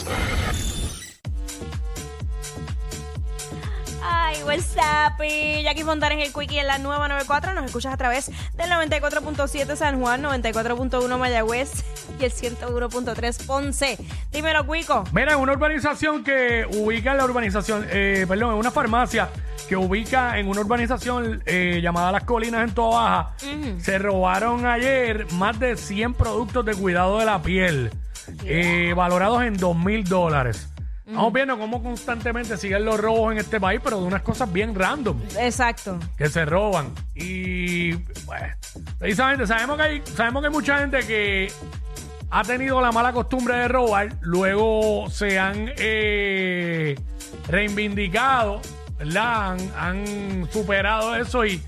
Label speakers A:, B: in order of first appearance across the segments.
A: 94.
B: Ay, what's up? Y Jackie Fontanes, el Quickie en la nueva 94. Nos escuchas a través del 94.7 San Juan, 94.1 Mayagüez y el 101.3 Ponce. Dímelo, Quico.
C: Mira, en una urbanización que ubica en la urbanización, eh, perdón, en una farmacia que ubica en una urbanización eh, llamada Las Colinas en Toa Baja, se robaron ayer más de 100 productos de cuidado de la piel, eh, valorados en 2 mil dólares. Estamos viendo cómo constantemente siguen los robos en este país, pero de unas cosas bien random
B: Exacto.
C: que se roban. Y, pues, precisamente sabemos que hay, sabemos que hay mucha gente que ha tenido la mala costumbre de robar, luego se han eh, reivindicado, ¿verdad? Han, han superado eso y,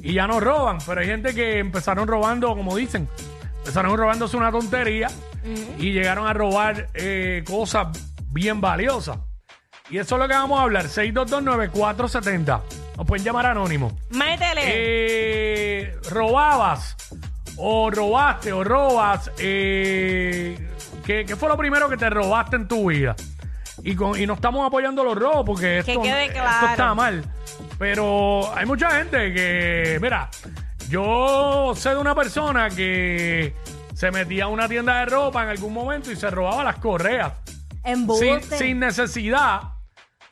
C: y ya no roban. Pero hay gente que empezaron robando, como dicen, empezaron robándose una tontería y llegaron a robar eh, cosas bien valiosas. Y eso es lo que vamos a hablar. 6229470. Nos pueden llamar anónimo.
B: Métele.
C: Eh, robabas o robaste o robas. Eh, ¿qué, qué fue lo primero que te robaste en tu vida? Y, con, y no estamos apoyando los robos porque
B: Que
C: esto, está mal. Pero hay mucha gente que, mira, yo sé de una persona que se metía a una tienda de ropa en algún momento y se robaba las correas
B: Embuste.
C: sin, sin necesidad,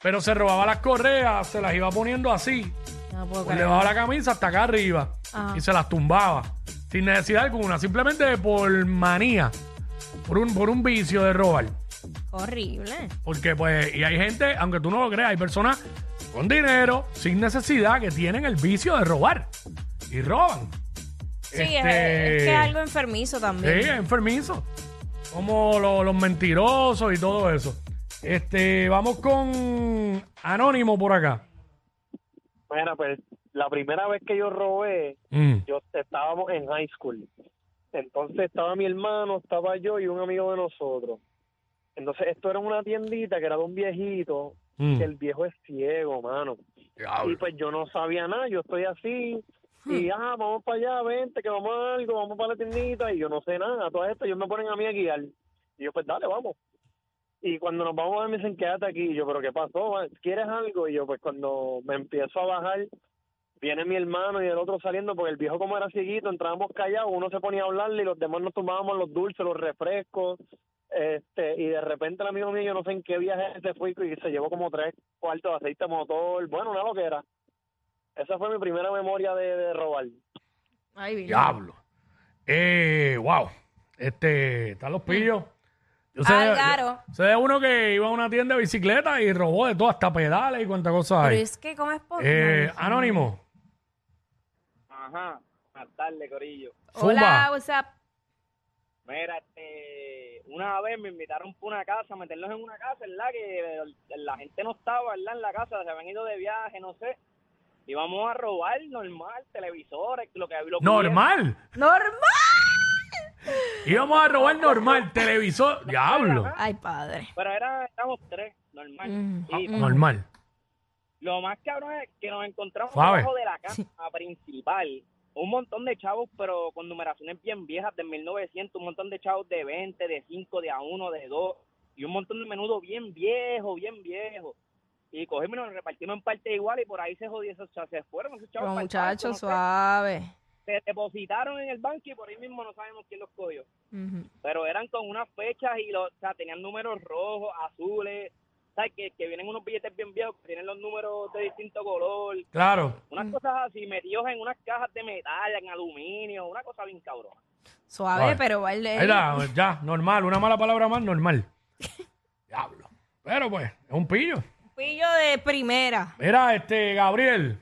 C: pero se robaba las correas, se las iba poniendo así,
B: No puedo
C: le
B: creer.
C: bajaba la camisa hasta acá arriba
B: Ajá.
C: y se las tumbaba, sin necesidad alguna, simplemente por manía, por un, por un vicio de robar.
B: Horrible.
C: Porque pues, y hay gente, aunque tú no lo creas, hay personas con dinero, sin necesidad, que tienen el vicio de robar y roban.
B: Sí, es-
C: Este,
B: es, que es algo enfermizo
C: Sí,
B: también.
C: es enfermizo. Como lo- los mentirosos y todo eso. Este, vamos con Anónimo por acá.
D: Mira, pues la primera vez que yo robé,
C: Mm.
D: yo estábamos en high school. Entonces estaba mi hermano, estaba yo y un amigo de nosotros. Entonces esto era una tiendita que era de un viejito,
C: Mm.
D: que el viejo es ciego, mano. Y pues yo no sabía nada, yo estoy así. Y, ah, vamos para allá, vente, que vamos a algo, vamos para la tiendita. Y yo no sé nada, todo esto, ellos me ponen a mí a guiar. Y yo, pues dale, vamos. Y cuando nos vamos a ver, me dicen, quédate aquí. Y yo, ¿pero qué pasó? ¿Quieres algo? Y yo, pues cuando me empiezo a bajar, viene mi hermano y el otro saliendo, porque el viejo como era cieguito, entrábamos callados, uno se ponía a hablarle y los demás nos tomábamos los dulces, los refrescos. Este, y de repente el amigo mío, yo no sé en qué viaje se fue y se llevó como tres cuartos de aceite motor. Bueno, una loquera. Esa fue mi primera memoria de, de robar.
B: Ay, Virgen.
C: Diablo. Eh, wow. Este, están los pillos. Yo sé,
B: Álvaro.
C: yo sé de uno que iba a una tienda de bicicleta y robó de todo, hasta pedales y cuántas cosas
B: Pero
C: hay.
B: es que, ¿cómo es posible?
C: Eh, Anónimo.
E: Ajá, buenas tardes, Corillo.
B: Hola,
C: Zumba.
B: what's up?
E: Mira, este, una vez me invitaron para una casa, a meterlos en una casa, ¿verdad? Que la gente no estaba, ¿verdad? En la casa, se habían ido de viaje, no sé. Íbamos a robar normal, televisores, lo que lo que
C: Normal.
B: ¡Normal!
C: Íbamos a robar normal, televisor. Diablo.
B: Ay, padre.
E: Pero era, éramos tres, normal.
B: Mm.
C: Ah, Normal.
E: lo más cabrón es que nos encontramos
C: Suave.
E: debajo de la casa principal. Un montón de chavos, pero con numeraciones bien viejas de 1900, un montón de chavos de 20, de 5, de a 1, de 2, y un montón de menudo bien viejo, bien viejo. Y cogimos y nos repartimos en parte igual y por ahí se jodió esos chavos, se fueron esos chavos. Pa'l
B: muchachos,
E: no sé.
B: suave.
E: Se depositaron en el banco y por ahí mismo no sabemos quién los cogió. Pero eran con unas fechas y los, o sea, tenían números rojos, azules, ¿sabes? Que, que vienen unos billetes bien viejos que tienen los números de distinto color.
C: Claro.
E: Unas cosas así, metidos en unas cajas de metal, en aluminio, una cosa bien cabrona.
B: Suave,
C: Suave.
B: pero
C: Ahí está, ya, normal. Una mala palabra más, normal. Diablo. Pero pues, es un pillo.
B: Pillo de primera.
C: Mira, este, Gabriel.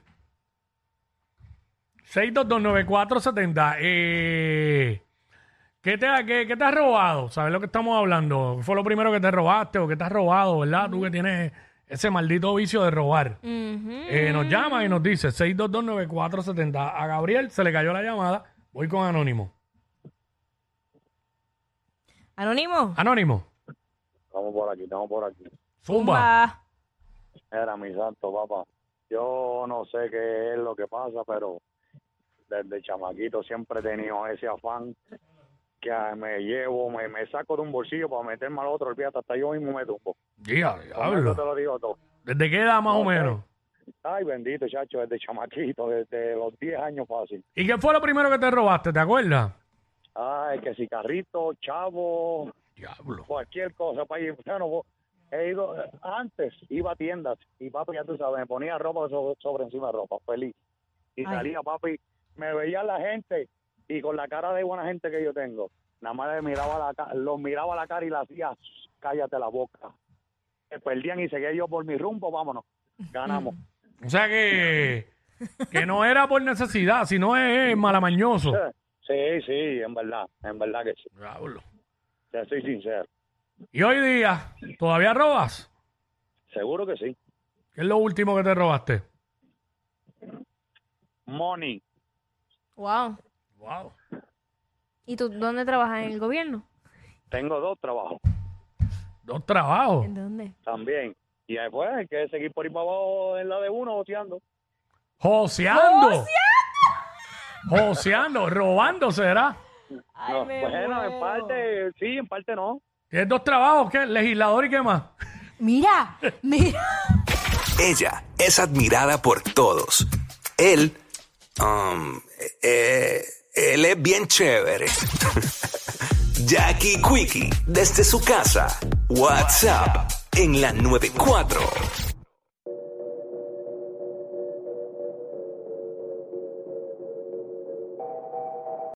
C: 6229470. Eh, ¿qué, te, ha- qué, qué te has robado? ¿Sabes lo que estamos hablando? ¿Qué fue lo primero que te robaste o qué te has robado, verdad? Tú que tienes ese maldito vicio de robar.
B: Ujú.
C: Eh, nos llama y nos dice 6229470. A Gabriel se le cayó la llamada. Voy con Anónimo.
B: Anónimo.
C: Anónimo.
D: Estamos por aquí, estamos por aquí.
C: Zumba.
D: Era mi santo, papá. Yo no sé qué es lo que pasa, pero desde chamaquito siempre he tenido ese afán que ah, me llevo, me, me saco de un bolsillo para meterme al otro, olvídate, hasta yo mismo me tumbo.
C: Ya, diablo.
D: te lo digo todo.
C: ¿Desde qué edad más o menos?
D: Ay, bendito, chacho, desde chamaquito, desde los 10 años fácil.
C: ¿Y qué fue lo primero que te robaste? ¿Te acuerdas?
D: Ay, que si carrito, chavo,
C: Diablo.
D: cualquier cosa para ir. Bueno, he ido, antes iba a tiendas y papi, ya tú sabes, me ponía ropa sobre, sobre encima de ropa, feliz. Y
B: Ay.
D: salía, papi, me veía la gente y con la cara de buena gente que yo tengo, nada más le miraba la, los miraba la cara y le hacía, cállate la boca. Se perdían y seguía yo por mi rumbo, vámonos, ganamos.
C: O sea que, que no era por necesidad, sino es malamañoso.
D: Sí, sí, en verdad, en verdad que sí. Te soy sincero.
C: Y hoy día, ¿todavía robas?
D: Seguro que sí.
C: ¿Qué es lo último que te robaste?
D: Money.
B: Wow.
C: Wow.
B: ¿Y tú dónde trabajas? ¿En el gobierno?
D: Tengo dos trabajos
C: Dos trabajos.
B: ¿En dónde?
D: también. Y después hay que seguir por ahí para abajo en la de uno, boceando.
C: Joseando. Joseando, robando será.
B: Ay,
D: No,
B: me
D: bueno,
B: muero.
D: en parte sí, en parte no.
C: Tienes dos trabajos, ¿qué? Legislador y qué más.
B: Mira, mira.
A: Ella es admirada por todos. Él, um, eh, él es bien chévere. Jackie Quickie, desde su casa. WhatsApp en la 94.